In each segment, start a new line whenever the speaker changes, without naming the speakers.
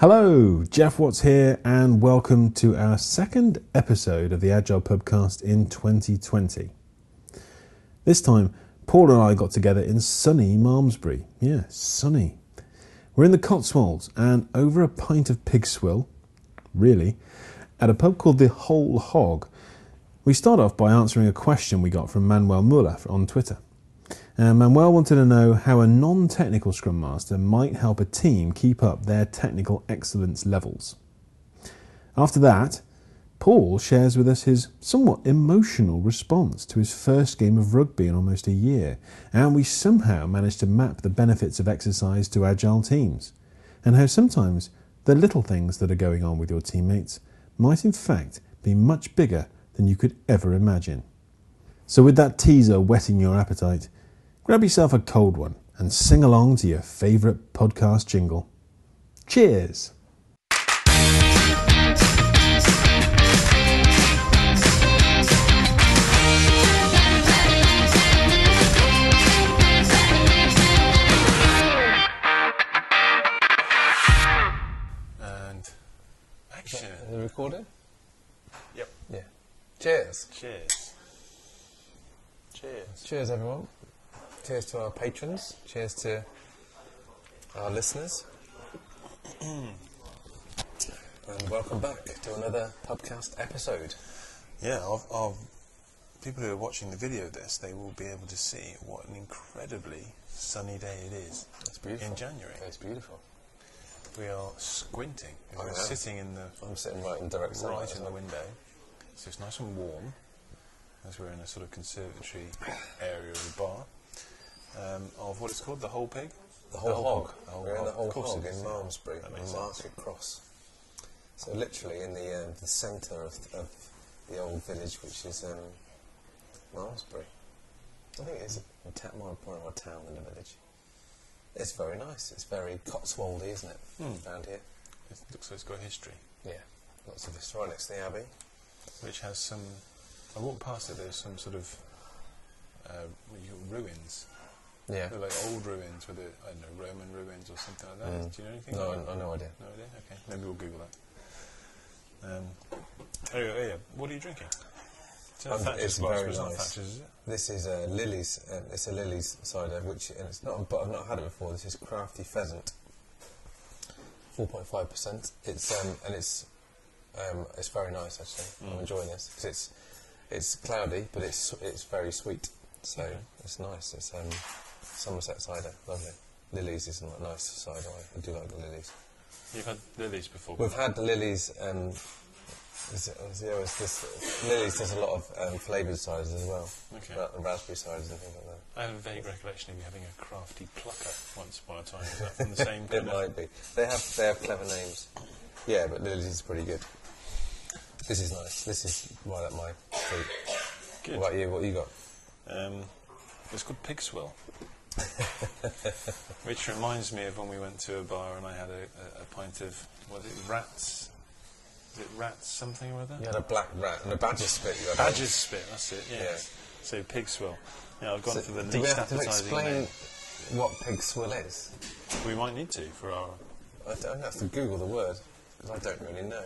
Hello, Geoff Watts here, and welcome to our second episode of the Agile Pubcast in 2020. This time, Paul and I got together in sunny Malmesbury. Yeah, sunny. We're in the Cotswolds, and over a pint of pig swill, really, at a pub called the Whole Hog, we start off by answering a question we got from Manuel Muller on Twitter. Uh, Manuel wanted to know how a non technical Scrum Master might help a team keep up their technical excellence levels. After that, Paul shares with us his somewhat emotional response to his first game of rugby in almost a year, and we somehow managed to map the benefits of exercise to agile teams, and how sometimes the little things that are going on with your teammates might in fact be much bigger than you could ever imagine. So, with that teaser whetting your appetite, grab yourself a cold one and sing along to your favourite podcast jingle. Cheers!
And action.
Is it recording?
Yep.
Yeah. Cheers.
Cheers. Cheers.
Cheers, everyone. Cheers to our patrons. Cheers to our listeners. and welcome back to another podcast episode.
Yeah, of, of people who are watching the video of this, they will be able to see what an incredibly sunny day it is
It's beautiful.
in January.
It's beautiful.
We are squinting.
I
We're
know.
sitting in the
I'm sitting right in direct sunlight.
right in the window, so it's nice and warm as we're in a sort of conservatory area of the bar. Um, of what it's called, the whole pig.
The whole hog.
The whole
We're in the whole hog in. Malmesbury, on
makes
Market
sense.
Cross. So literally in the um, the centre of, of the old village, which is um, Malmesbury. I think it's a more important of a town than a village. It's very nice. It's very Cotswoldy, isn't it?
Hmm.
Around here.
It looks like it's got history,
Yeah. Lots of history right next to the abbey.
which has some. I walked past it. There's some sort of uh, what you call ruins.
Yeah.
They're like old ruins, whether I don't know Roman ruins or something like that.
Mm.
Do you know anything?
No,
about
I, I no idea.
No idea. Okay, maybe we'll Google that. Um, oh, yeah, yeah. What are you drinking? It's,
Um, it's very
but it's not
nice.
Is?
This is a Lilley's. Uh, it's a Lilley's cider, which and it's not. But I've not had it before. This is Crafty Pheasant. Four point five percent. It's um, and it's um, it's very nice actually. I'm
Mm.
enjoying this because it's it's cloudy, but it's it's very sweet. So
Okay.
it's nice. It's um, Somerset cider, lovely. Lilley's is a nice cider. I, do like the Lilley's.
You've had Lilley's before.
We've had the Lilley's. Um, is it, is, yeah, it's this, Lilley's does a lot of um, flavoured ciders as well.
Okay.
Ra- raspberry ciders and things like that.
I have a vague recollection of you having a crafty plucker once upon a time. Is that from the same
It might be. They have they have clever names. Yeah, but Lilley's is pretty good. This is nice. This is right up my street.
Good.
What about you? What you got?
Um, it's called Pig Swill. Which reminds me of when we went to a bar and I had a, a, a pint of, was it, rats? Is it rats something or other?
You had a black rat and a badger spit. You had
Badger's spit, that's it, yeah.
Yeah.
So Pig Swill. Yeah, I've gone
So
for the
do we
least
have to explain
name.
what pig swill is?
We might need to for our...
I don't have to Google the word because I don't really know.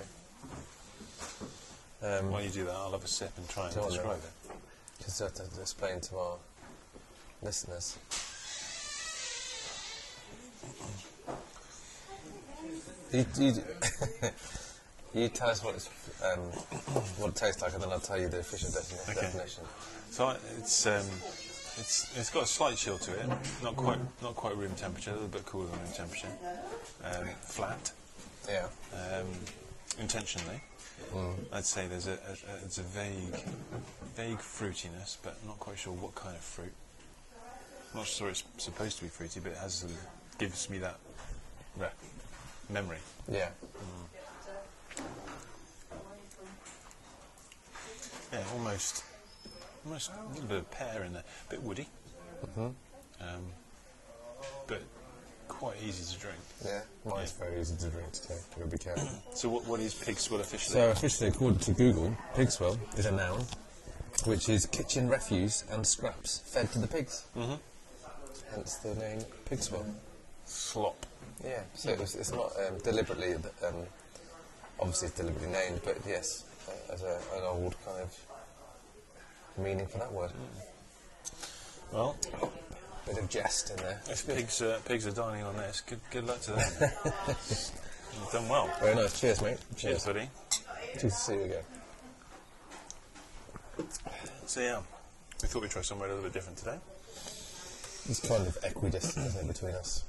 Um,
While you do that, I'll have a sip and try and
Go on then.
describe it.
Just have to explain to our listeners. You, you, you tell us what, it's, um, what it tastes like, and then I'll tell you the official defini-
Okay.
definition.
So it's um, it's it's got a slight chill to it. Not quite not quite room temperature. A little bit cooler than room temperature. Um, flat.
Yeah.
Um, intentionally.
Mm.
I'd say there's a, a, a it's a vague vague fruitiness, but not quite sure what kind of fruit. I'm Not sure it's supposed to be fruity, but it has gives me that memory.
Yeah.
Yeah, almost almost a little bit of pear in there, a bit woody,
hmm
um, but quite easy to drink.
Yeah. Mine's very easy to drink today. You've got to be careful.
So what, what is pig swill officially?
So, officially, according to Google, pig swell is a noun, which is kitchen refuse and scraps fed to the pigs.
Mhm.
Hence the name pig swell.
Slop.
Yeah, so it was, it's not um, deliberately, um, obviously it's deliberately named, but yes, uh, as a, an old kind of meaning for that word.
Well,
Bit of jest in there.
if pigs, uh, pigs are dining on this, good, good luck to them. You've done well.
Very nice. Cheers, mate.
Cheers, buddy.
Cheers to see you again.
So yeah, we thought we'd try somewhere a little bit different today.
It's kind of equidistant, between us?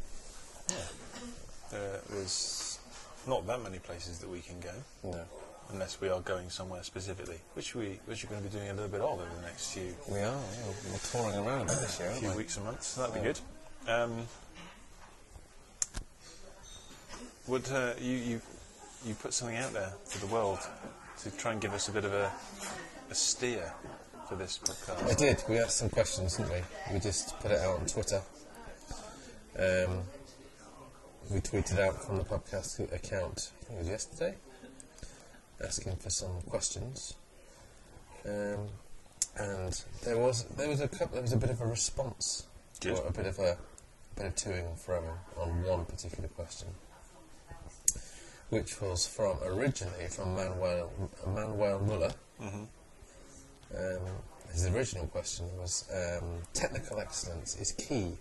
There is not that many places that we can go,
No.
unless we are going somewhere specifically, which we which we're going to be doing a little bit of over the next few
We are, yeah. We're touring around a this year, aren't
few
we?
weeks and months. That'd be good. Um, would uh, you you you put something out there for the world to try and give us a bit of a, a steer for this podcast?
I did. We asked some questions, didn't we? We just put it out on Twitter. Um, we tweeted out from the podcast account, it was yesterday, asking for some questions. Um, and there was there was a couple, there was a bit of a response,
Good.
or a bit of a, bit of toing and fro on one particular question, which was from originally from Manuel Manuel Muller.
hmm
Um, his original question was um, technical excellence is key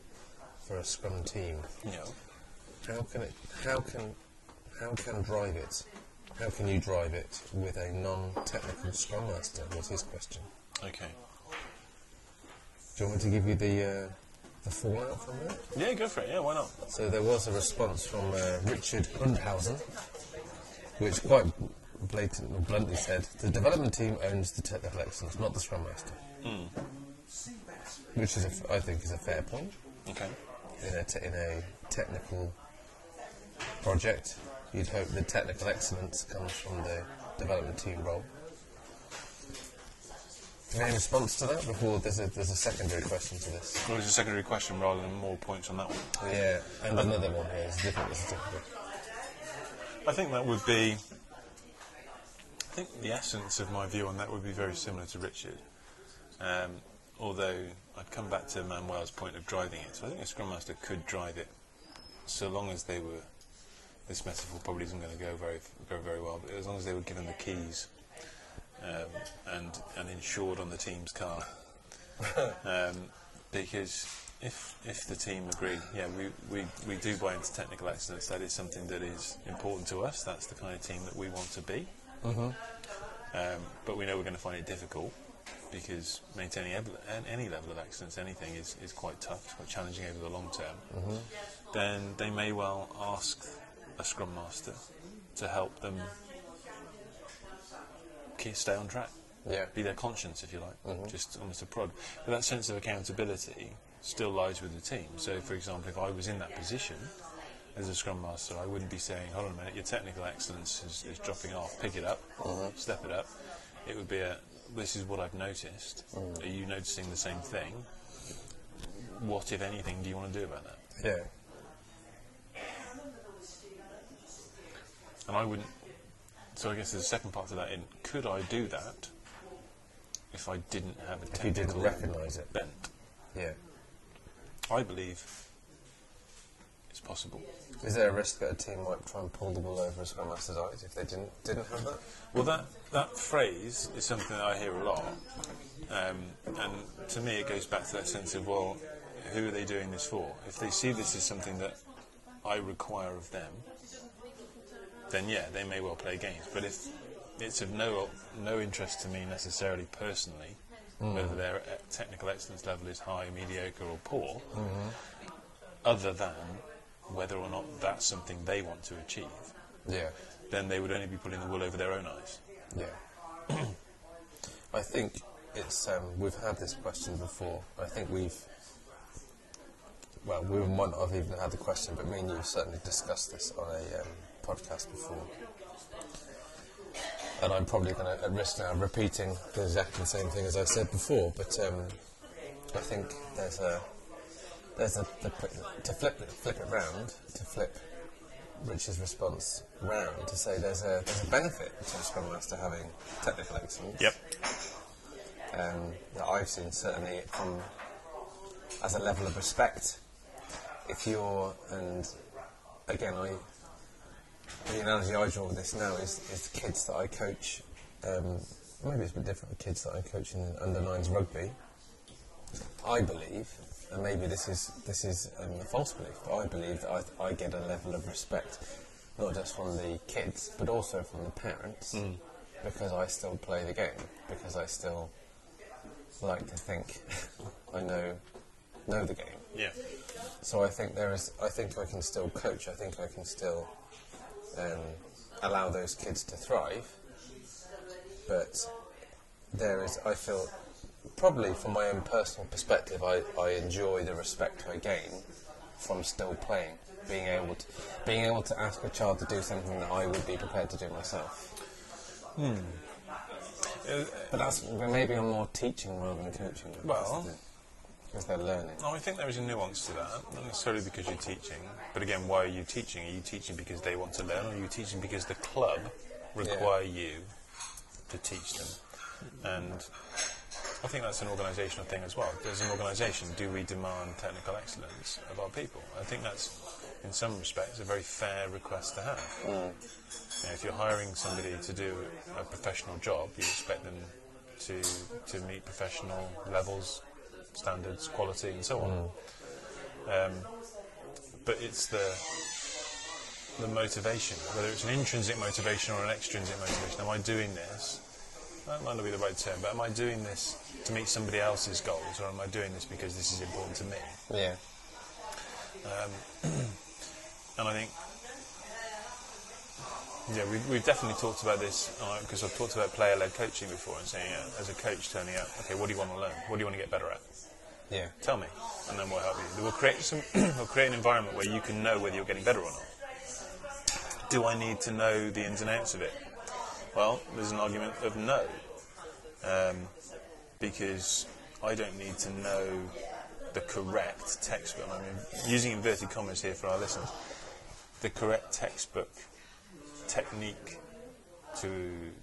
for a Scrum team.
Know,
How can it? How can? How can drive it? How can you drive it with a non-technical Scrum Master? Was his question.
okay.
Do you want me to give you the uh, the fallout from that?
Yeah, go for it. Yeah, why not?
So there was a response from uh, Richard Hundhausen, which quite blatantly, bluntly said, the development team owns the technical excellence, not the Scrum Master. Which is, a f I think, is a fair point.
Okay.
In a, te- in a technical project, you'd hope the technical excellence comes from the development team role. Any response to that before there's a, there's a secondary question to this?
Well, there's a secondary question rather than more points on that one.
Yeah, and another one here is different. Different.
I think that would be. I think the essence of my view on that would be very similar to Richard. Um, although I'd come back to Manuel's point of driving it. So I think a Scrum Master could drive it so long as they were. This metaphor probably isn't going to go very, go very well, but as long as they were given the keys um, and and insured on the team's car, um, because if if the team agree, yeah, we, we, we do buy into technical excellence. That is something that is important to us. That's the kind of team that we want to be. Um, but we know we're going to find it difficult because maintaining ev- any level of excellence, anything, is, is quite tough. It's quite challenging over the long term. Then they may well ask a scrum master to help them keep, stay on track
Yeah.
be their conscience, if you like, mm-hmm. just almost a prod. But that sense of accountability still lies with the team. So, for example, if I was in that position as a scrum master, I wouldn't be saying, "Hold on a minute, your technical excellence is, is dropping off. Pick it up, mm-hmm. step it up." It would be a, "This is what I've noticed. Mm. Are you noticing the same thing? What, if anything, do you want to do about that?"
Yeah.
And I wouldn't. So I guess there's a second part to that. In could I do that if I didn't have a
If you
technical
didn't recognise it.
bent?
Yeah.
I believe it's possible.
Is there a risk that a team might try and pull the wool over a Scrum Master's eyes if they didn't didn't have that?
Well, that, that phrase is something that I hear a lot. Um, and to me, it goes back to that sense of, well, who are they doing this for? If they see this as something that I require of them, then yeah, they may well play games. But if it's of no, no interest to me necessarily personally, whether their uh, technical excellence level is high, mediocre, or poor, other than whether or not that's something they want to achieve,
Yeah.
then they would only be pulling the wool over their own eyes.
Yeah. I think it's um, we've had this question before. I think we've well, we might not have even had the question, but me and you have certainly discussed this on a um, podcast before. And I'm probably going to at risk now repeating the exactly same thing as I said before. But um, I think there's a there's a the, to flip flip it round to flip Rich's response round to say there's a there's a benefit to the Scrum Master having technical excellence.
Yep.
Um, that I've seen certainly from as a level of respect if you're, and again, I the analogy I draw with this now is, is the kids that I coach. Um, maybe it's a bit different with kids that I coach in under nines rugby. I believe, and maybe this is this is um, a false belief, but I believe that I, I get a level of respect, not just from the kids, but also from the parents, because I still play the game, because I still like to think I know know the game.
Yeah.
So I think there is. I think I can still coach. I think I can still um, allow those kids to thrive. But there is. I feel probably from my own personal perspective, I, I enjoy the respect I gain from still playing. Being able to being able to ask a child to do something that I would be prepared to do myself.
Uh,
But that's maybe I'm more teaching rather than coaching.
Well-
because they're learning.
No, I think there is a nuance to that. Not necessarily because you're teaching, but again, why are you teaching? Are you teaching because they want to learn, or are you teaching because the club require you to teach them? And I think that's an organisational thing as well. As an organisation, do we demand technical excellence of our people? I think that's, in some respects, a very fair request to have. Mm. You know, if you're hiring somebody to do a professional job, you expect them to to meet professional levels, standards, quality, and so on. Um, but it's the the motivation, whether it's an intrinsic motivation or an extrinsic motivation. Am I doing this? That might not be the right term, but am I doing this to meet somebody else's goals, or am I doing this because this is important to me?
Yeah.
And I think, yeah, we've, we've definitely talked about this because I've talked about player-led coaching before and saying, yeah, as a coach, turning out, okay, what do you want to learn? What do you want to get better at?
Yeah.
Tell me, and then we'll help you. We'll create some, we'll create an environment where you can know whether you're getting better or not. Do I need to know the ins and outs of it? Well, there's an argument of no, um, because I don't need to know the correct textbook. I mean, using inverted commas here for our listeners, the correct textbook technique to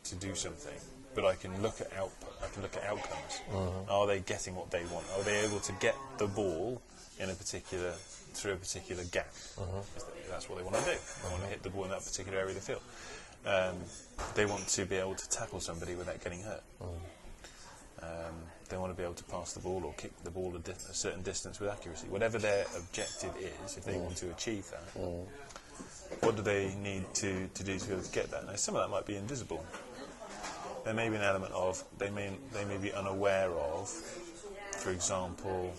to do something, but I can look at output. I can look at outcomes. Mm-hmm. Are they getting what they want? Are they able to get the ball in a particular through a particular gap? Mm-hmm. That's what they want to do. They want to mm-hmm. hit the ball in that particular area of the field. Um, they want to be able to tackle somebody without getting hurt. Um, they want to be able to pass the ball or kick the ball a, di- a certain distance with accuracy. Whatever their objective is, if they want to achieve that, what do they need to, to do to be able to get that? Now, some of that might be invisible. There may be an element of they may they may be unaware of, for example,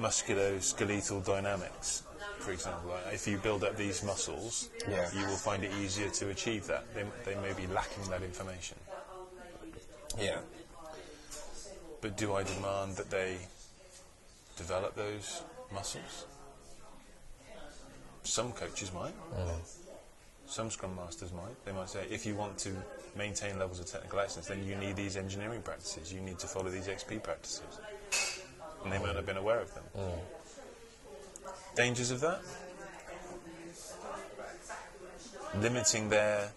musculoskeletal dynamics. For example, if you build up these muscles,
Yeah.
you will find it easier to achieve that. They, they may be lacking that information.
Yeah.
But do I demand that they develop those muscles? Some coaches might. Mm. Some scrum masters might. They might say, if you want to maintain levels of technical excellence, then you need these engineering practices. You need to follow these XP practices. And they might not have been aware of them. Mm. Dangers of that? Limiting their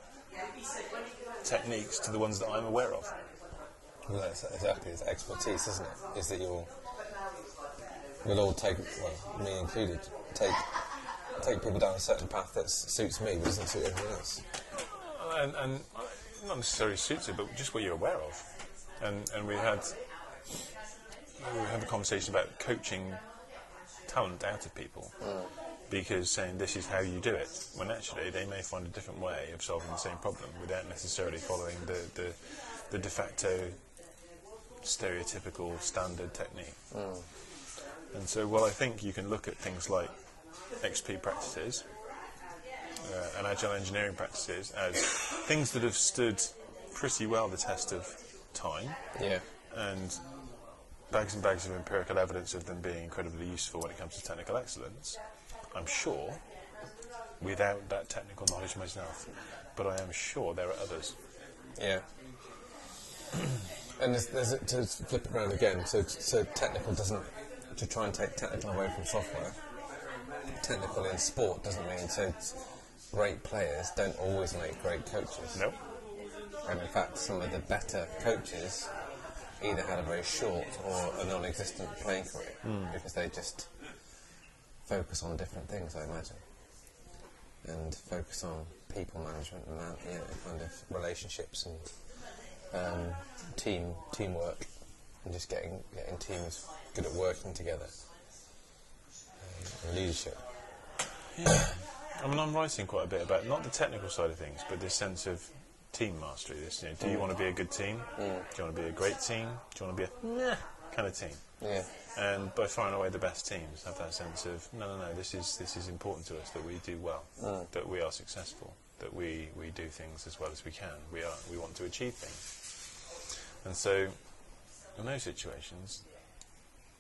techniques to the ones that I'm aware of.
Well, that's exactly it's expertise, isn't it? Is that you'll we'll all take, well, me included, take take people down a certain path that suits me, but doesn't suit everyone else.
and, and not necessarily suits it, but just what you're aware of. And and we had we had a conversation about coaching talent out of people because saying this is how you do it, when actually they may find a different way of solving the same problem without necessarily following the the, the de facto stereotypical standard technique. Mm. And so, well, I think you can look at things like XP practices uh, and agile engineering practices as things that have stood pretty well the test of time
Yeah.
and bags and bags of empirical evidence of them being incredibly useful when it comes to technical excellence. I'm sure, without that technical knowledge myself, but I am sure there are others.
Yeah. And there's, there's to flip it around again, so so technical doesn't to try and take technical away from software. Technical in sport doesn't mean so. Great players don't always make great coaches.
No?
And in fact, some of the better coaches either had a very short or a non-existent playing career because they just focus on different things, I imagine, and focus on people management and man, you know, kind of relationships and um, team teamwork, and just getting getting teams good at working together um, and leadership.
Yeah. I mean, I'm writing quite a bit about not the technical side of things, but this sense of team mastery. This, you know, do you want to be a good team? Mm. Do you want to be a great team? Do you want to be a meh kind of team?
Yeah,
And by far and away, the best teams have that sense of no, no, no. This is this is important to us that we do well, mm. that we are successful, that we, we do things as well as we can. We are we want to achieve things, and so in those situations,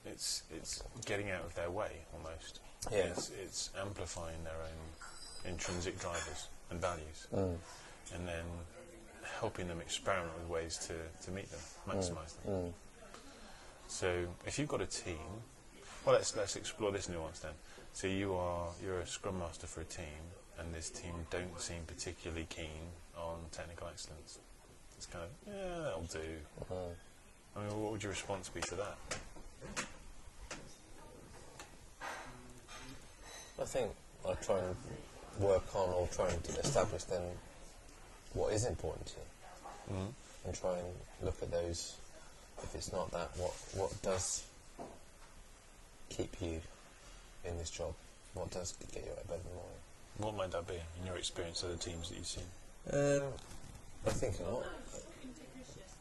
it's it's getting out of their way almost.
Yeah.
It's, it's amplifying their own intrinsic drivers and values,
Mm.
and then helping them experiment with ways to, to meet them, maximise them.
Mm.
So if you've got a team, well, let's let's explore this nuance then. So you are you're a scrum master for a team, and this team don't seem particularly keen on technical excellence. It's kind of yeah, that'll do.
Mm.
I mean, what would your response be to that?
I think I try and work on or try and establish then what is important to you,
Mm.
and try and look at those. If it's not that, what what does keep you in this job? What does get you out of bed in the morning?
What might that be in your experience of the teams that you've seen?
Um, I think a lot.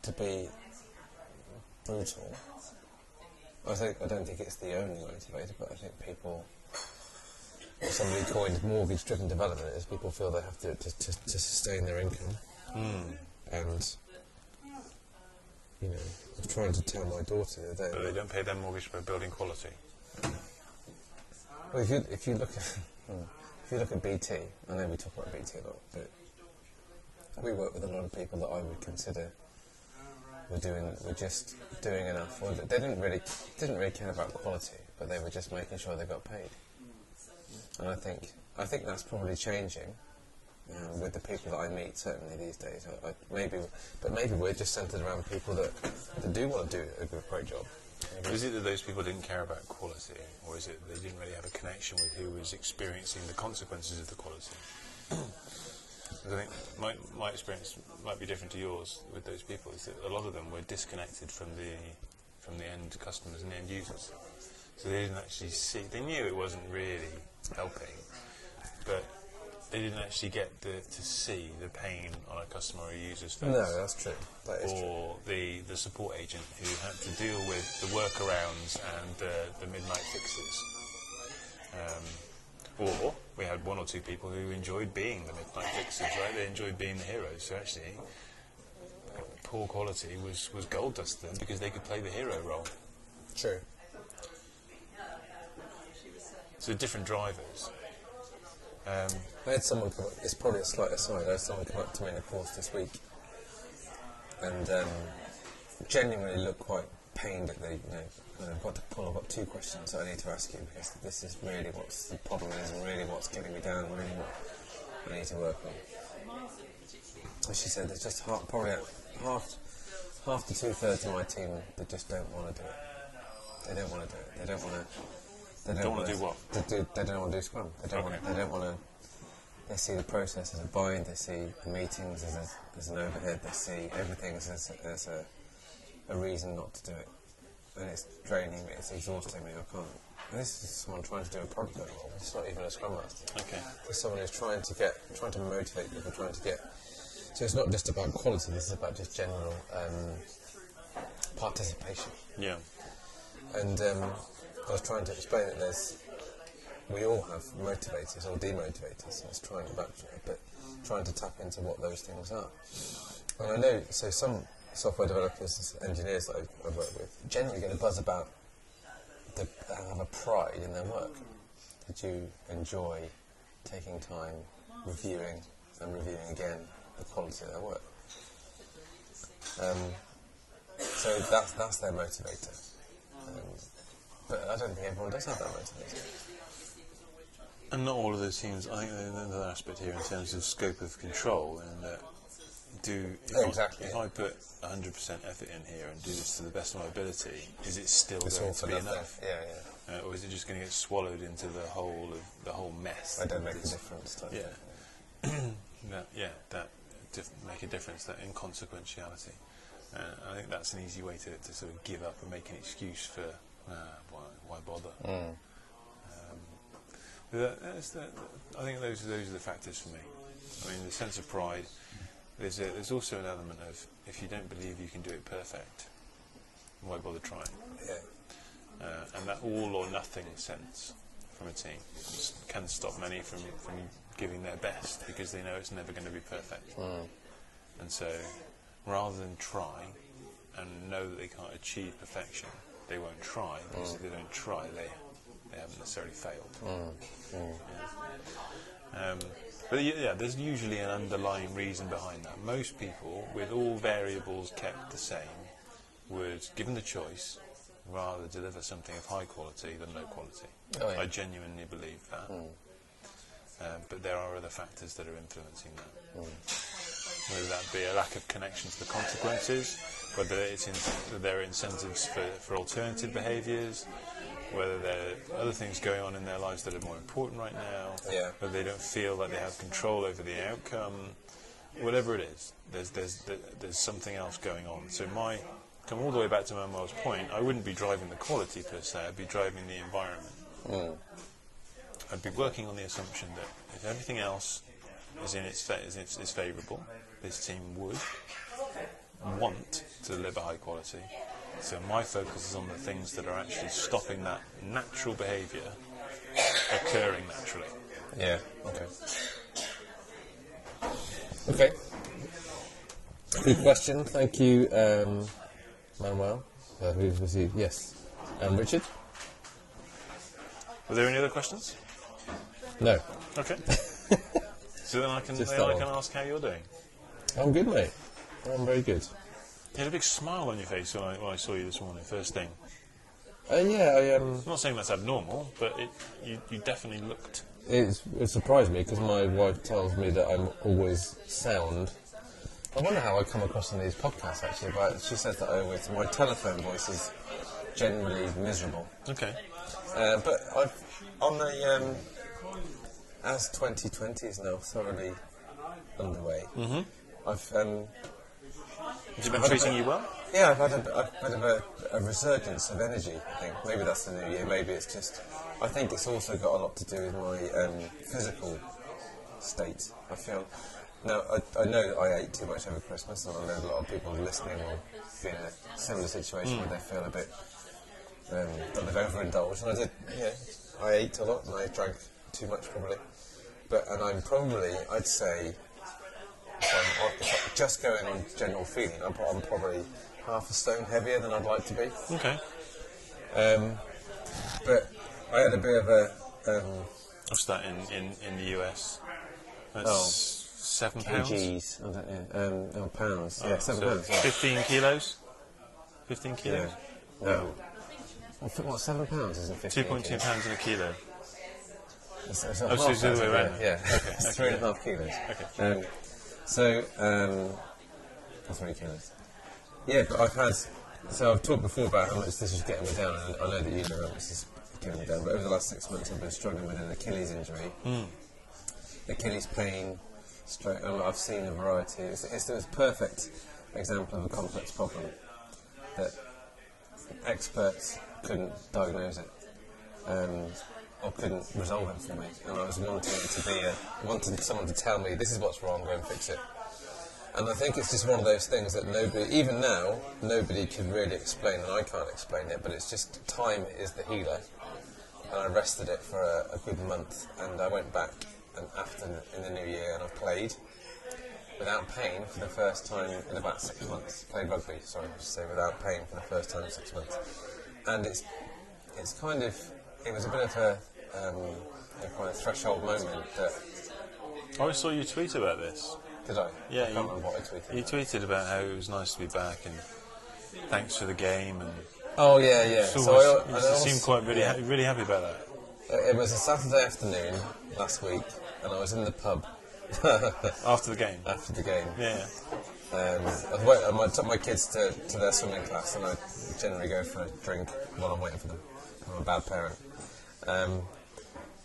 To be brutal. I think I don't think it's the only motivator, but I think people. Somebody coined mortgage-driven development is people feel they have to to, to, to sustain their income, hmm. and you know, I was trying to tell my daughter that.
But they don't pay their mortgage for building quality.
Well, if you if you look at if you look at BT, I know we talk about BT a lot, but we work with a lot of people that I would consider were doing were just doing enough, or they didn't really didn't really care about quality, but they were just making sure they got paid. And I think I think that's probably changing um, with the people that I meet certainly these days. I, I, maybe, but maybe we're just centred around people that, that do want to do a good, great job. Maybe
Is it that those people didn't care about quality, or is it they didn't really have a connection with who was experiencing the consequences of the quality? I think my, my experience might be different to yours with those people. Is that a lot of them were disconnected from the from the end customers and the end users, so they didn't actually see. They knew it wasn't really helping, but they didn't actually get the, to see the pain on a customer or user's face
No, that's true. That is true.
or the, the support agent who had to deal with the workarounds and uh, the midnight fixes. Um, or we had one or two people who enjoyed being the midnight fixers, right? They enjoyed being the heroes. So actually, poor quality was, was gold dust to them because they could play the hero role.
True.
So different drivers. Um,
I had someone come up, it's probably a slight aside, I had someone come up to me in a course this week and um, genuinely looked quite pained that they, you know, of got to pull, I've got two questions that I need to ask you because this is really what's the problem is and really what's getting me down, really what I need to work on. And she said there's just half, probably half, half to two thirds of my team that just don't want to do it. They don't want to do it. They don't want to. They
Don't wanna
wanna-
do what?
They, do, they don't want to do Scrum. They don't want. They don't want to. They see the process as a bind. They see the meetings as, a, as an overhead. They see everything as, a, as a, a reason not to do it. And it's draining me. It's exhausting me. I can't. And this is someone trying to do a product role. It's not even a Scrum Master.
okay.
It's someone who's trying to get, trying to motivate people, trying to get. So it's not just about quality. This is about just general um, participation.
Yeah.
And um, I was trying to explain that there's, we all have motivators or demotivators. It's trying to, but, but trying to tap into what those things are. And I know, so some software developers, engineers that I, I work with, generally get a buzz about, the, have a pride in their work. That you enjoy taking time, reviewing and reviewing again the quality of their work. Um, so that's that's their motivator. Um, but I don't think everyone does have that motivator.
And not all of those teams. I think there's another aspect here in terms of scope of control, and that do if, I-
Exactly.
if I put 100% effort in here and do this to the best of my ability, is it still
It's
going to be enough?
Yeah, yeah.
uh, or is it just going to get swallowed into the whole of the whole mess?
I don't make a difference.
Yeah, that, yeah, that make a difference. That inconsequentiality. Uh, I think that's an easy way to, to sort of give up and make an excuse for uh, why, bother.
Mm.
Um, that, that's the, I think those are, those are the factors for me. I mean, the sense of pride. There's a, there's also an element of if you don't believe you can do it perfect, why bother trying?
Yeah.
Uh, and that all or nothing sense from a team can stop many from, from giving their best because they know it's never going to be perfect.
Mm.
And so, rather than try and know that they can't achieve perfection, they won't try because if they don't try, they, they haven't necessarily failed.
Mm. Mm.
Um, but yeah, there's usually an underlying reason behind that. Most people, with all variables kept the same, would, given the choice, rather deliver something of high quality than low quality.
Oh, yeah.
I genuinely believe that.
Mm.
Um, but there are other factors that are influencing that.
Mm.
Whether that be a lack of connection to the consequences, whether it's in, there are incentives for, for alternative behaviours, whether there are other things going on in their lives that are more important right now,
Yeah.
whether they don't feel like they have control over the outcome, whatever it is, there's, there's, there's something else going on. So my, come all the way back to Manuel's point, I wouldn't be driving the quality per se, I'd be driving the environment.
Mm.
I'd be working on the assumption that if everything else is in its, fa- is, its, is favourable, this team would want to deliver high quality. So my focus is on the things that are actually stopping that natural behaviour occurring naturally.
Yeah. Okay. Okay. Good question. Thank you, um, Manuel. Uh, who was he? Yes. Um, Richard?
Were there any other questions?
No.
Okay. so then I can, then I can ask how you're doing.
I'm good, mate. I'm very good.
You had a big smile on your face when I, when I saw you this morning, first thing.
Uh, yeah, I, um,
I'm not saying that's abnormal, but it, you, you definitely looked.
it's, it surprised me because my wife tells me that I'm always sound. I wonder how I come across in these podcasts actually, but she says that I always, my telephone voice is generally miserable.
Okay.
Uh, but I've, on the, um, as 2020 is now thoroughly underway, I've, um,
Has it been
I've had a
treating you well?
yeah, I've had a, a bit of a, a resurgence of energy, I think. Maybe that's the new year, maybe it's just, I think it's also got a lot to do with my um, physical state, I feel. Now, I, I know that I ate too much over Christmas, and I know a lot of people listening will be in a similar situation where they feel a bit um, that they've overindulged. And I did, yeah, I ate a lot and I drank too much probably. But, and I'm probably, I'd say, I'm, on- just going on general feeling, I'm, I'm probably half a stone heavier than I'd like to be.
Okay.
Um, but I had a bit of a um,
What's that in, in, in the US? That's
Oh.
seven pounds.
kgs. I don't know. Um, oh, pounds. Yeah,
Oh,
seven
so
pounds. Yeah.
Fifteen kilos. Fifteen
yeah.
kilos.
No. I think, what, seven pounds isn't 15
Two point two pounds in a kilo.
It's, it's
Oh, so it's the other way around.
Yeah,
Okay,
it's
okay,
three and a
yeah.
half kilos.
Okay.
Um, so, um, or three kilos. Yeah, but I've had. So I've talked before about how much this is getting me down, and I know that you know how much this is getting me down. But over the last six months, I've been struggling with an Achilles injury, Achilles pain. Stroke. I've seen a variety. It's, it's a perfect example of a complex problem that experts couldn't diagnose it. Um, or couldn't resolve it for me, and I was wanting it to be a, wanting someone to tell me this is what's wrong, go and fix it. And I think it's just one of those things that nobody, even now, nobody can really explain, and I can't explain it. But it's just time is the healer, and I rested it for a, a good month, and I went back and after in the new year, and I played without pain for the first time in about six months. Played rugby, sorry, I should say, without pain for the first time in six months, and it's it's kind of it was a bit of a, um, a kind of threshold moment that
I saw you tweet about this.
did I?
Yeah,
I can't
you-
remember what I tweeted.
You tweeted about how it was nice to be back and thanks for the game and
Oh yeah, yeah.
so,
So I,
you
I also-
seemed quite really
yeah.
ha- really happy about that.
It was a Saturday afternoon last week, and I was in the pub
After the game.
after the game.
Yeah.
Um, I, I took my kids to, to their swimming class, and I generally go for a drink while I'm waiting for them.
I'm a bad parent. Um,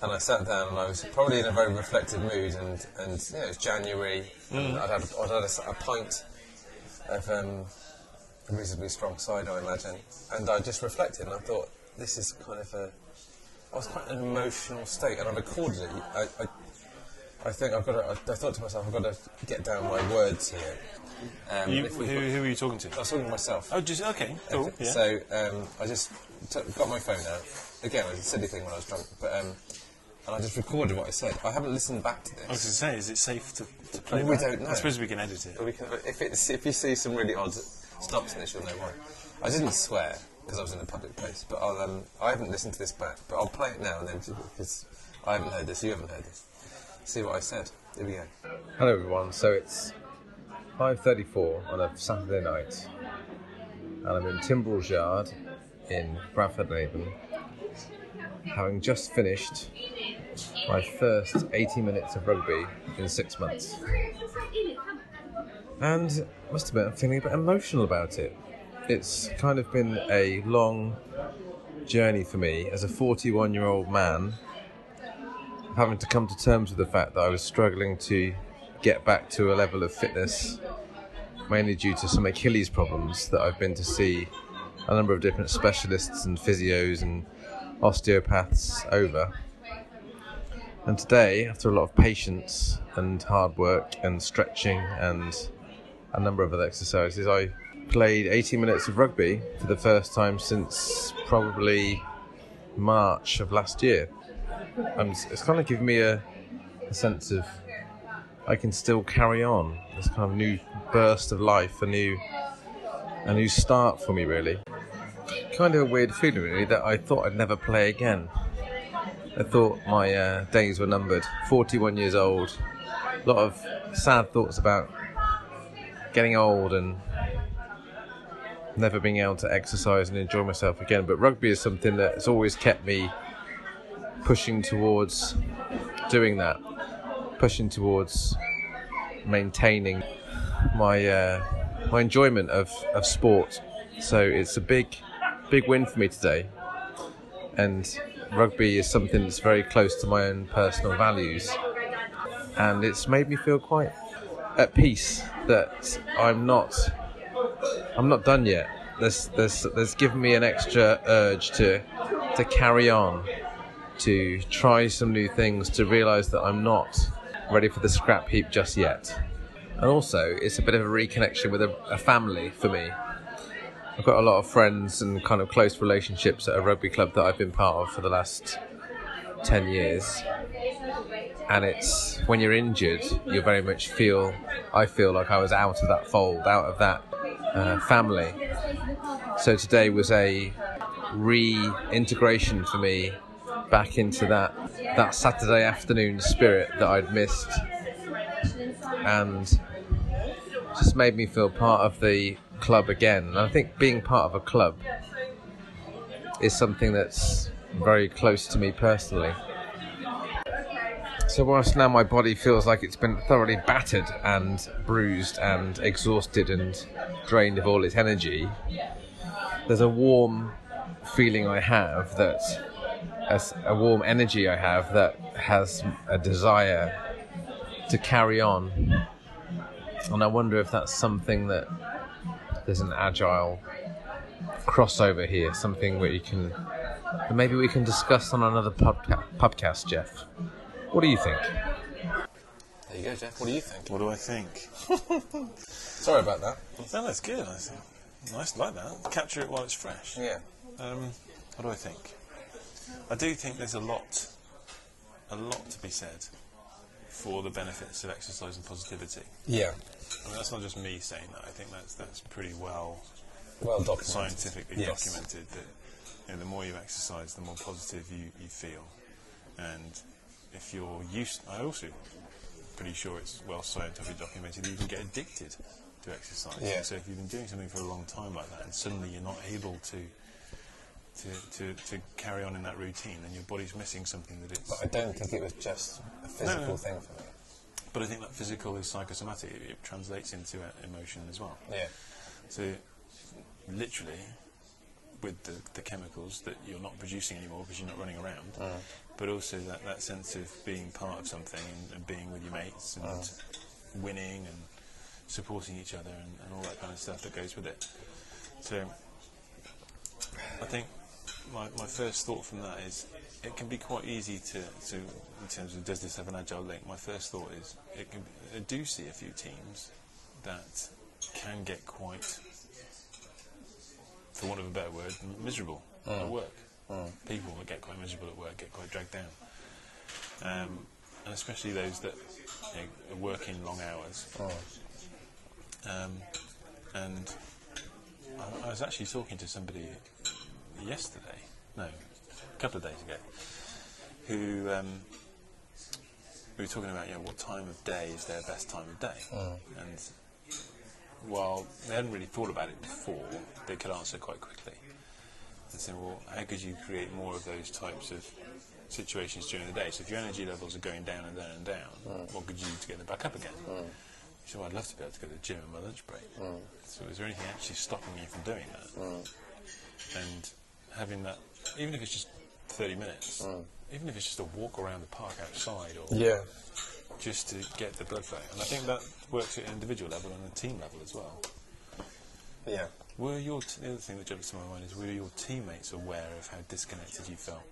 and I sat down and I was probably in a very reflective mood and, and you know, it was January and I'd had, I'd had a, a pint of um, a reasonably strong cider, I imagine. And I just reflected and I thought, this is kind of a... I was quite in an emotional state and I recorded it. I, I, I think I've got to... I, I thought to myself, I've got to get down my words here. Um,
You, who, who are you talking to?
I was talking to myself.
Oh, just okay, cool. Yeah.
So um, I just took, got my phone out. Again, it was a silly thing when I was drunk, but um, and I just recorded what I said. I haven't listened back to this.
I was going to say, is it safe to, to play?
We don't know.
I suppose we can edit it.
We can, if, it's, if you see some really odd stops in this, you'll know why. I didn't swear because I was in a public place, but I'll, um, I haven't listened to this back. But I'll play it now and then because I haven't heard this. You haven't heard this. See what I said. Here we go. Hello everyone. So it's 5:34 on a Saturday night, and I'm in Timbrell's Yard in Bradford Avon, having just finished my first 80 minutes of rugby in six months. And I must admit, I'm feeling a bit emotional about it. It's kind of been a long journey for me as a 41 year old man, having to come to terms with the fact that I was struggling to get back to a level of fitness, mainly due to some Achilles problems that I've been to see a number of different specialists and physios and osteopaths over. And today, after a lot of patience and hard work and stretching and a number of other exercises, I played 80 minutes of rugby for the first time since probably March of last year. And it's- it's kind of given me a, a sense of I can still carry on. This kind of new burst of life, a new a new start for me, really. Kind of a weird feeling, really, that I thought I'd never play again. I thought my uh, days were numbered. 41 years old. A lot of sad thoughts about getting old and never being able to exercise and enjoy myself again. But rugby is something that's always kept me pushing towards doing that, pushing towards maintaining my uh, my enjoyment of, of sport. So it's a big big win for me today, and rugby is something that's very close to my own personal values, and it's made me feel quite at peace that I'm not I'm not done yet. There's there's there's given me an extra urge to to carry on, to try some new things, to realise that I'm not ready for the scrap heap just yet. And also, it's a bit of a reconnection with a, a family for me. I've got a lot of friends and kind of close relationships at a rugby club that I've been part of for the last 10 years. And it's when you're injured, you very much feel, I feel like I was out of that fold, out of that uh, family. So today was a reintegration for me back into that, that Saturday afternoon spirit that I'd missed. And just made me feel part of the club again. And I think being part of a club is something that's very close to me personally. So whilst now my body feels like it's been thoroughly battered and bruised and exhausted and drained of all its energy, there's a warm feeling I have that as a warm energy I have that has a desire to carry on. And I wonder if that's something that there's an agile crossover here, something where you can maybe we can discuss on another podca- podcast, Geoff. What do you think? There you go, Geoff. What do you think?
What do I think?
Sorry about that.
No, that's good. I think. Nice, like that. Capture it while it's fresh.
Yeah.
Um, what do I think? I do think there's a lot, a lot to be said for the benefits of exercise and positivity.
Yeah.
I mean, that's not just me saying that. I think that's that's pretty well
Well documented.
scientifically
Yes.
documented that you know, the more you exercise, the more positive you, you feel. And if you're used, I also pretty sure it's well scientifically documented that you can get addicted to exercise.
Yeah.
So if you've been doing something for a long time like that, and suddenly you're not able to to, to, to carry on in that routine, and your body's missing something that it's.
But I don't think it was just a physical
No, no.
thing for me.
But I think that physical is psychosomatic. It, it translates into emotion as well.
Yeah.
So, literally, with the, the chemicals that you're not producing anymore because you're not running around, mm. but also that, that sense of being part of something and, and being with your mates and mm. winning and supporting each other and, and all that kind of stuff that goes with it. So I think my, my first thought from that is it can be quite easy to, to in terms of does this have an agile link. My first thought is it can. I do see a few teams that can get quite, for want of a better word, miserable at work. People that get quite miserable at work get quite dragged down, um, and especially those that you know, are working long hours. Um, and I, I was actually talking to somebody yesterday, no, a couple of days ago, who um, we were talking about, you know, what time of day is their best time of day, hmm. and while they hadn't really thought about it before, they could answer quite quickly. And say, well, how could you create more of those types of situations during the day? So if your energy levels are going down and down and down, hmm. what could you do to get them back up again? Hmm. He said, well, I'd love to be able to go to the gym on my lunch break. So is there anything actually stopping you from doing that? And having that, even if it's just 30 minutes, mm. even if it's just a walk around the park outside or
Yeah.
just to get the blood flow. And I think that works at an individual level and a team level as well.
Yeah.
Were your t- the other thing that jumps to my mind is were your teammates aware of how disconnected you felt?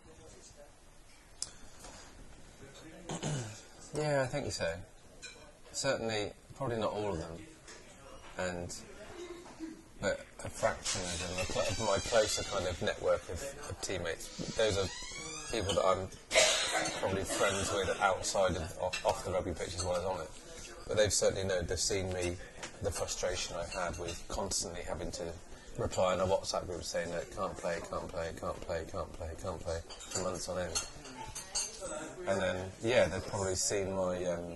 Yeah, I think so. Certainly, probably not all of them, and but a fraction of them. My closer kind of network of, of teammates. Those are people that I'm probably friends with outside of off, the rugby pitch as well as on it. But they've certainly known. They've seen me, the frustration I've had with constantly having to reply in a WhatsApp group saying that can't play, can't play, can't play, can't play, can't play for months on end. And then, yeah, they've probably seen my um,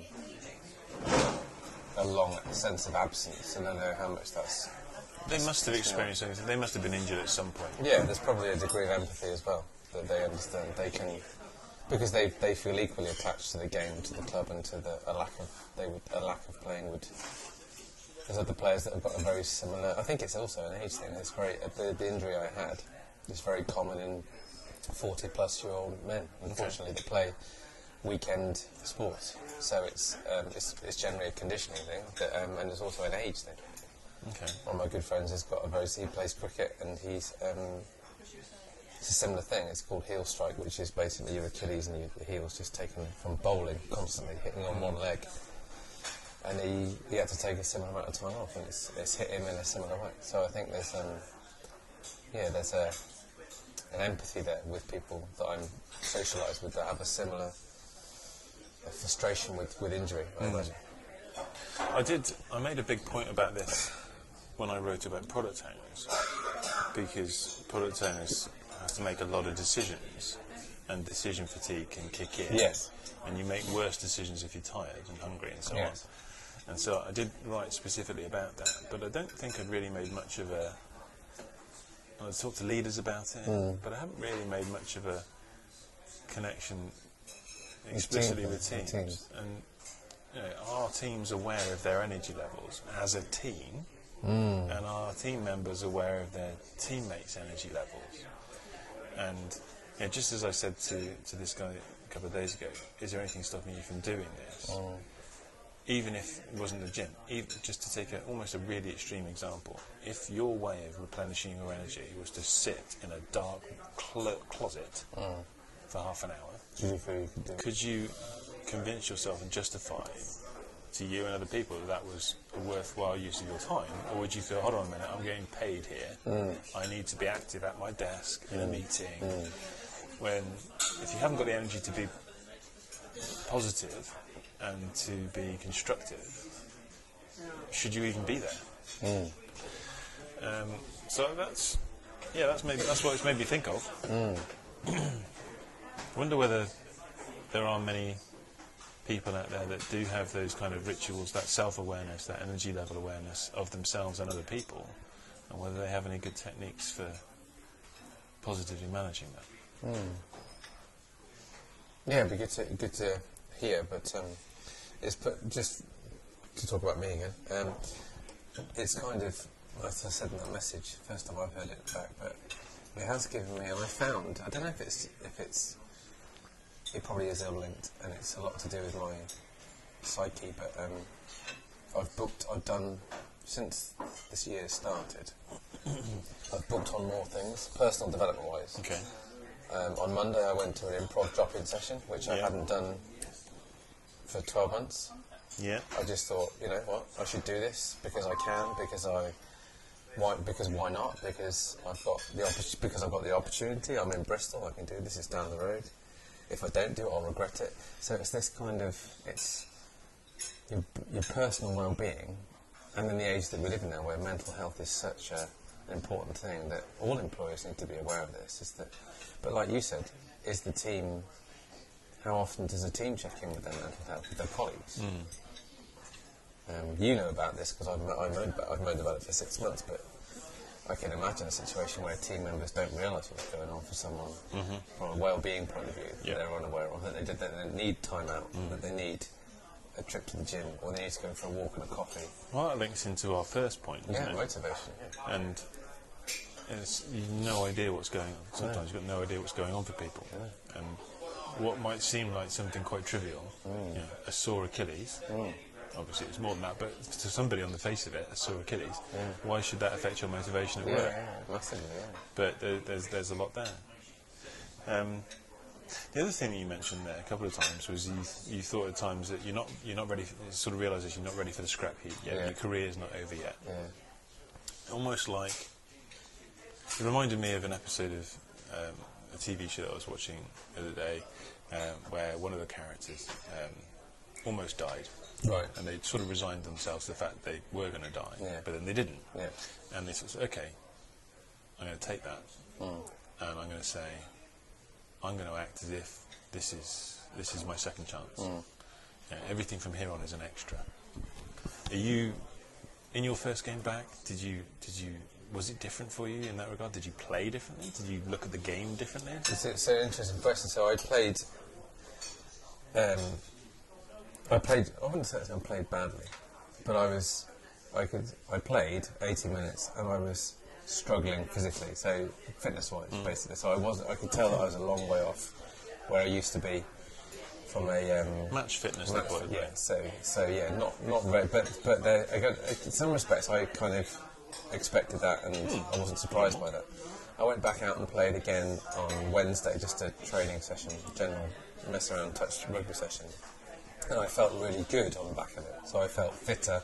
a long sense of absence, and I know how much that's.
They must have experienced something. They must have been injured at some point.
Yeah, there's probably a degree of empathy as well that they understand. They can, because they they feel equally attached to the game, to the club, and to the a lack of they would a lack of playing would. There's other players that have got a very similar. I think it's also an age thing. It's very the, the injury I had is very common in 40 plus year old men. Unfortunately, that play weekend sports. So it's um, it's, it's generally a conditioning thing, but, um, and it's also an age thing.
Okay.
One of my good friends has got a very he plays cricket and he's um, it's a similar thing. It's called heel strike, which is basically your Achilles and your heels just taken from bowling constantly, hitting on one leg. And he, he had to take a similar amount of time off, and it's, it's hit him in a similar way. So I think there's um, yeah, there's a an empathy there with people that I'm socialised with that have a similar a frustration with, with injury. I imagine.
I did. I made a big point about this when I wrote about product owners, because product owners have to make a lot of decisions, and decision fatigue can kick in.
Yes.
And you make worse decisions if you're tired and hungry and so
Yes.
on. And so I did write specifically about that, but I don't think I'd really made much of a. I talked to leaders about it,
Mm.
but I haven't really made much of a connection explicitly with
with
teams.
teams.
And you know, are teams aware of their energy levels as a team,
Mm.
and are team members aware of their teammates' energy levels? And you know, just as I said to, to this guy a couple of days ago, is there anything stopping you from doing this? Even if it wasn't the gym, even, just to take a, almost a really extreme example, if your way of replenishing your energy was to sit in a dark clo- closet for half an hour,
Do you feel you could
could you convince yourself and justify to you and other people that that was a worthwhile use of your time? Or would you feel, hold on a minute, I'm getting paid here, mm. I need to be active at my desk in a mm. meeting? Mm. When, if you haven't got the energy to be positive and to be constructive, should you even be there? Um, so that's, yeah, that's maybe that's what it's made me think of. wonder whether there are many people out there that do have those kind of rituals, that self-awareness, that energy level awareness of themselves and other people, and whether they have any good techniques for positively managing that.
Yeah, it'd be good to good to hear, but um, it's put, just to talk about me again. Um, it's kind of, as I said in that message, first time I've heard it back, but It has given me, and I found, I don't know if it's, if it's, it probably is ill linked, and it's a lot to do with my psyche, but um, I've booked, I've done, since this year started, I've booked on more things, personal development wise.
Okay.
Um, on Monday, I went to an improv drop in session, which I hadn't done for 12 months.
Yeah.
I just thought, you know what, I should do this because I can, because I, why, because why not? Because I've got the because I've got the opportunity. I'm in Bristol. I can do this. It's down the road. If I don't do it, I'll regret it. So it's this kind of, it's your, your personal well-being, and in the age that we live in now, where mental health is such a, an important thing, that all employers need to be aware of this. Is that, but like you said, is the team how often does a team check in with their mental health, with their colleagues? Um, you know about this because I've, I've, known about, I've known about it for six months, but I can imagine a situation where team members don't realise what's going on for someone mm-hmm. from a well-being point of view
Yeah.
they're unaware of, that they, that they need time out, mm. that they need a trip to the gym, or they need to go for a walk and a coffee.
Well, that links into our first point,
Yeah,
it?
motivation. Yeah.
And it's, you've no idea what's going on. Sometimes you've got no idea what's going on for people. And what might seem like something quite trivial,
Mm.
you know, a sore Achilles, mm. Obviously it's more than that, but to somebody on the face of it, a sore Achilles, why should that affect your motivation at
Yeah,
work?
yeah, massively. Yeah.
But there, there's, there's a lot there. Um, the other thing that you mentioned there a couple of times was you, you thought at times that you're not you're not ready. For, sort of realization you're not ready for the scrap heap yet.
Yeah.
Your career's not over yet.
Yeah.
almost like it reminded me of an episode of um, a TV show that I was watching the other day, um, where one of the characters um, almost died,
Right.
and they sort of resigned themselves to the fact they were going to die,
Yeah.
but then they didn't,
Yeah.
and they said, "Okay, I'm going to take that,
Mm.
and I'm going to say, I'm going to act as if this is this is my second chance.
Mm.
You know, everything from here on is an extra." Are you in your first game back? Did you did you was it different for you in that regard? Did you play differently? Did you look at the game differently?
It's, it's an interesting question. So I played. Um, I played. I wouldn't say I played badly, but I was. I could. I played 80 minutes and I was struggling physically. So fitness-wise, basically. So I wasn't. I could tell that I was a long way off where I used to be from a. Um,
Match fitness,
Match
they call it.
yeah, so so yeah, not not very, but but there, got, in some respects I kind of expected that, and
Hmm.
I wasn't surprised by that. I went back out and played again on Wednesday, just a training session, general mess around, touch rugby session, and I felt really good on the back of it. So I felt fitter,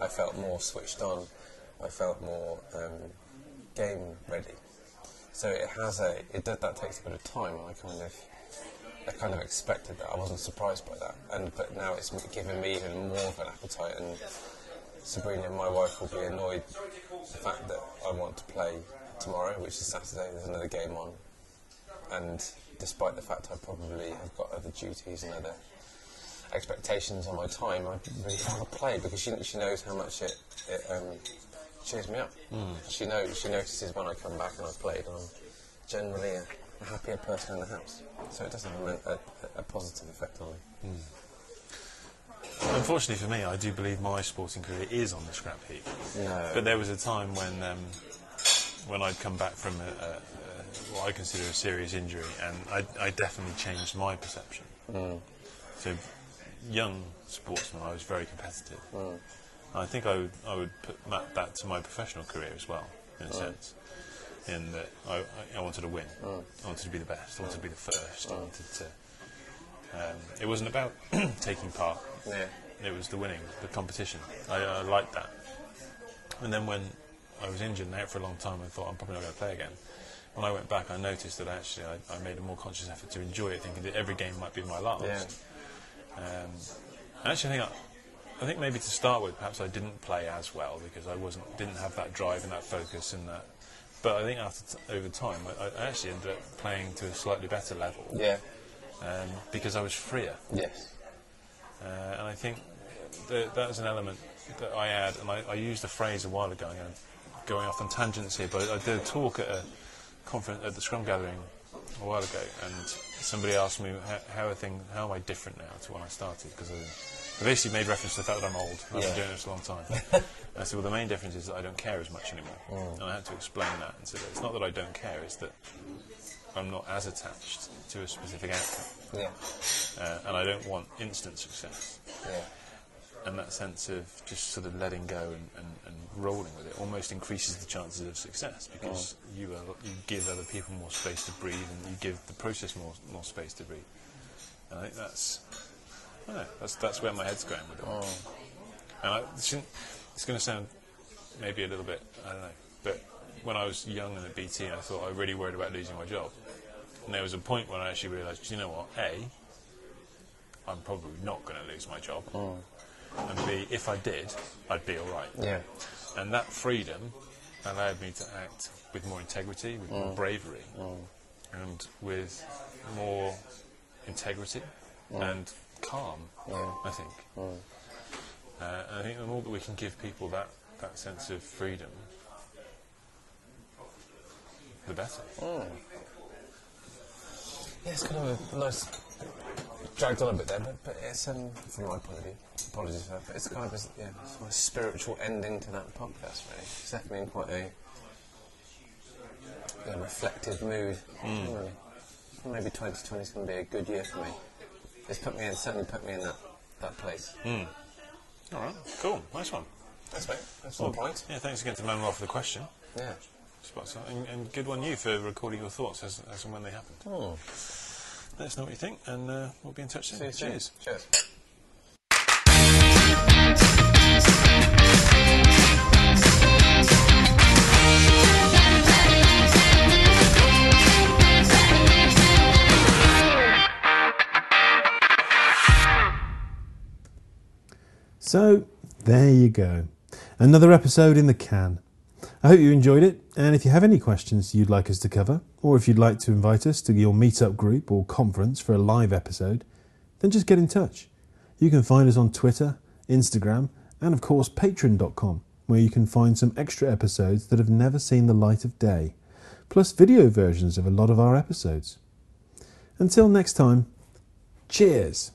I felt more switched on, I felt more um, game ready. So it has a it did, that takes a bit of time, and I kind of I kind of expected that. I wasn't surprised by that, and but now it's given me even more of an appetite. And Sabrina, and my wife, will be annoyed the fact that I want to play tomorrow, which is Saturday. There's another game on, and despite the fact I probably have got other duties and other expectations on my time, I really want to play because she, she knows how much it, it um, cheers me up. She knows she notices when I come back and I've played, and I'm generally a, a happier person in the house. So it does have a, a, a- positive effect on me.
Unfortunately for me, I do believe my sporting career is on the scrap heap.
No.
But there was a time when um, when I'd come back from a, a, a, what I consider a serious injury, and I, I definitely changed my perception. So, young sportsman, I was very competitive. Hmm. I think I would I would put map that to my professional career as well, in a hmm. sense. In that I, I- wanted to win. Hmm. I wanted to be the best. I wanted to be the first. I wanted to. Um, it wasn't about taking part.
Yeah.
It was the winning, the competition. I, I liked that. And then when I was injured and out for a long time, I thought I'm probably not going to play again. When I went back, I noticed that actually I, I made a more conscious effort to enjoy it, thinking that every game might be my last.
Yeah.
Um, actually, I think I, I think maybe to start with, perhaps I didn't play as well because I wasn't didn't have that drive and that focus and that. But I think after t- over time, I, I actually ended up playing to a slightly better level
Yeah.
um, because I was freer.
Yes.
Uh, and I think that that's an element that I add, and I, I used a phrase a while ago, know, going off on tangents here, but I did a talk at a conference at the Scrum Gathering a while ago, and somebody asked me how, how are things, how am I different now to when I started? Because I basically made reference to the fact that I'm old. I've
Yeah.
been doing this a long time. I said, well, the main difference is that I don't care as much anymore.
Mm.
And I had to explain that and said, it's not that I don't care, it's that I'm not as attached to a specific outcome.
Yeah.
Uh, and I don't want instant success.
Yeah.
And that sense of just sort of letting go and, and, and rolling with it almost increases the chances of success because mm. you, are, you give other people more space to breathe and you give the process more, more space to breathe. And I think that's, I don't know, that's, that's where my head's going with it. Mm. And I, it it's going to sound maybe a little bit, I don't know, but when I was young and at BT, I thought I really worried about losing my job. And there was a point when I actually realised, you know what, A, I'm probably not going to lose my job. Mm. And B, if I did, I'd be all right.
Yeah.
And that freedom allowed me to act with more integrity, with more mm. bravery, mm. and with more integrity mm. and calm,
Yeah.
I think. Uh, and I think the more that we can give people that, that sense of freedom, the better.
Yeah, it's kind of a nice. Dragged on a bit there, but, but it's, um, from my point of view, apologies for that, but it's kind of a, yeah, it's a spiritual ending to that podcast, really. It's left me in quite a, reflective mood, really. Maybe 2020 is going to be a good year for me. It's put me in, certainly put me in that, that place.
All right, cool, nice one.
That's right, that's one point.
Yeah, thanks again to Manuel for the question.
Yeah.
Spot. And, and good one you for recording your thoughts as, as and when they happened.
Hmm.
Let us know what you think, and uh, we'll be in touch soon.
See you soon.
Cheers.
Cheers.
So, there you go. Another episode in the can. I hope you enjoyed it, and if you have any questions you'd like us to cover, or if you'd like to invite us to your meetup group or conference for a live episode, then just get in touch. You can find us on Twitter, Instagram, and of course patreon.com, where you can find some extra episodes that have never seen the light of day, plus video versions of a lot of our episodes. Until next time, cheers!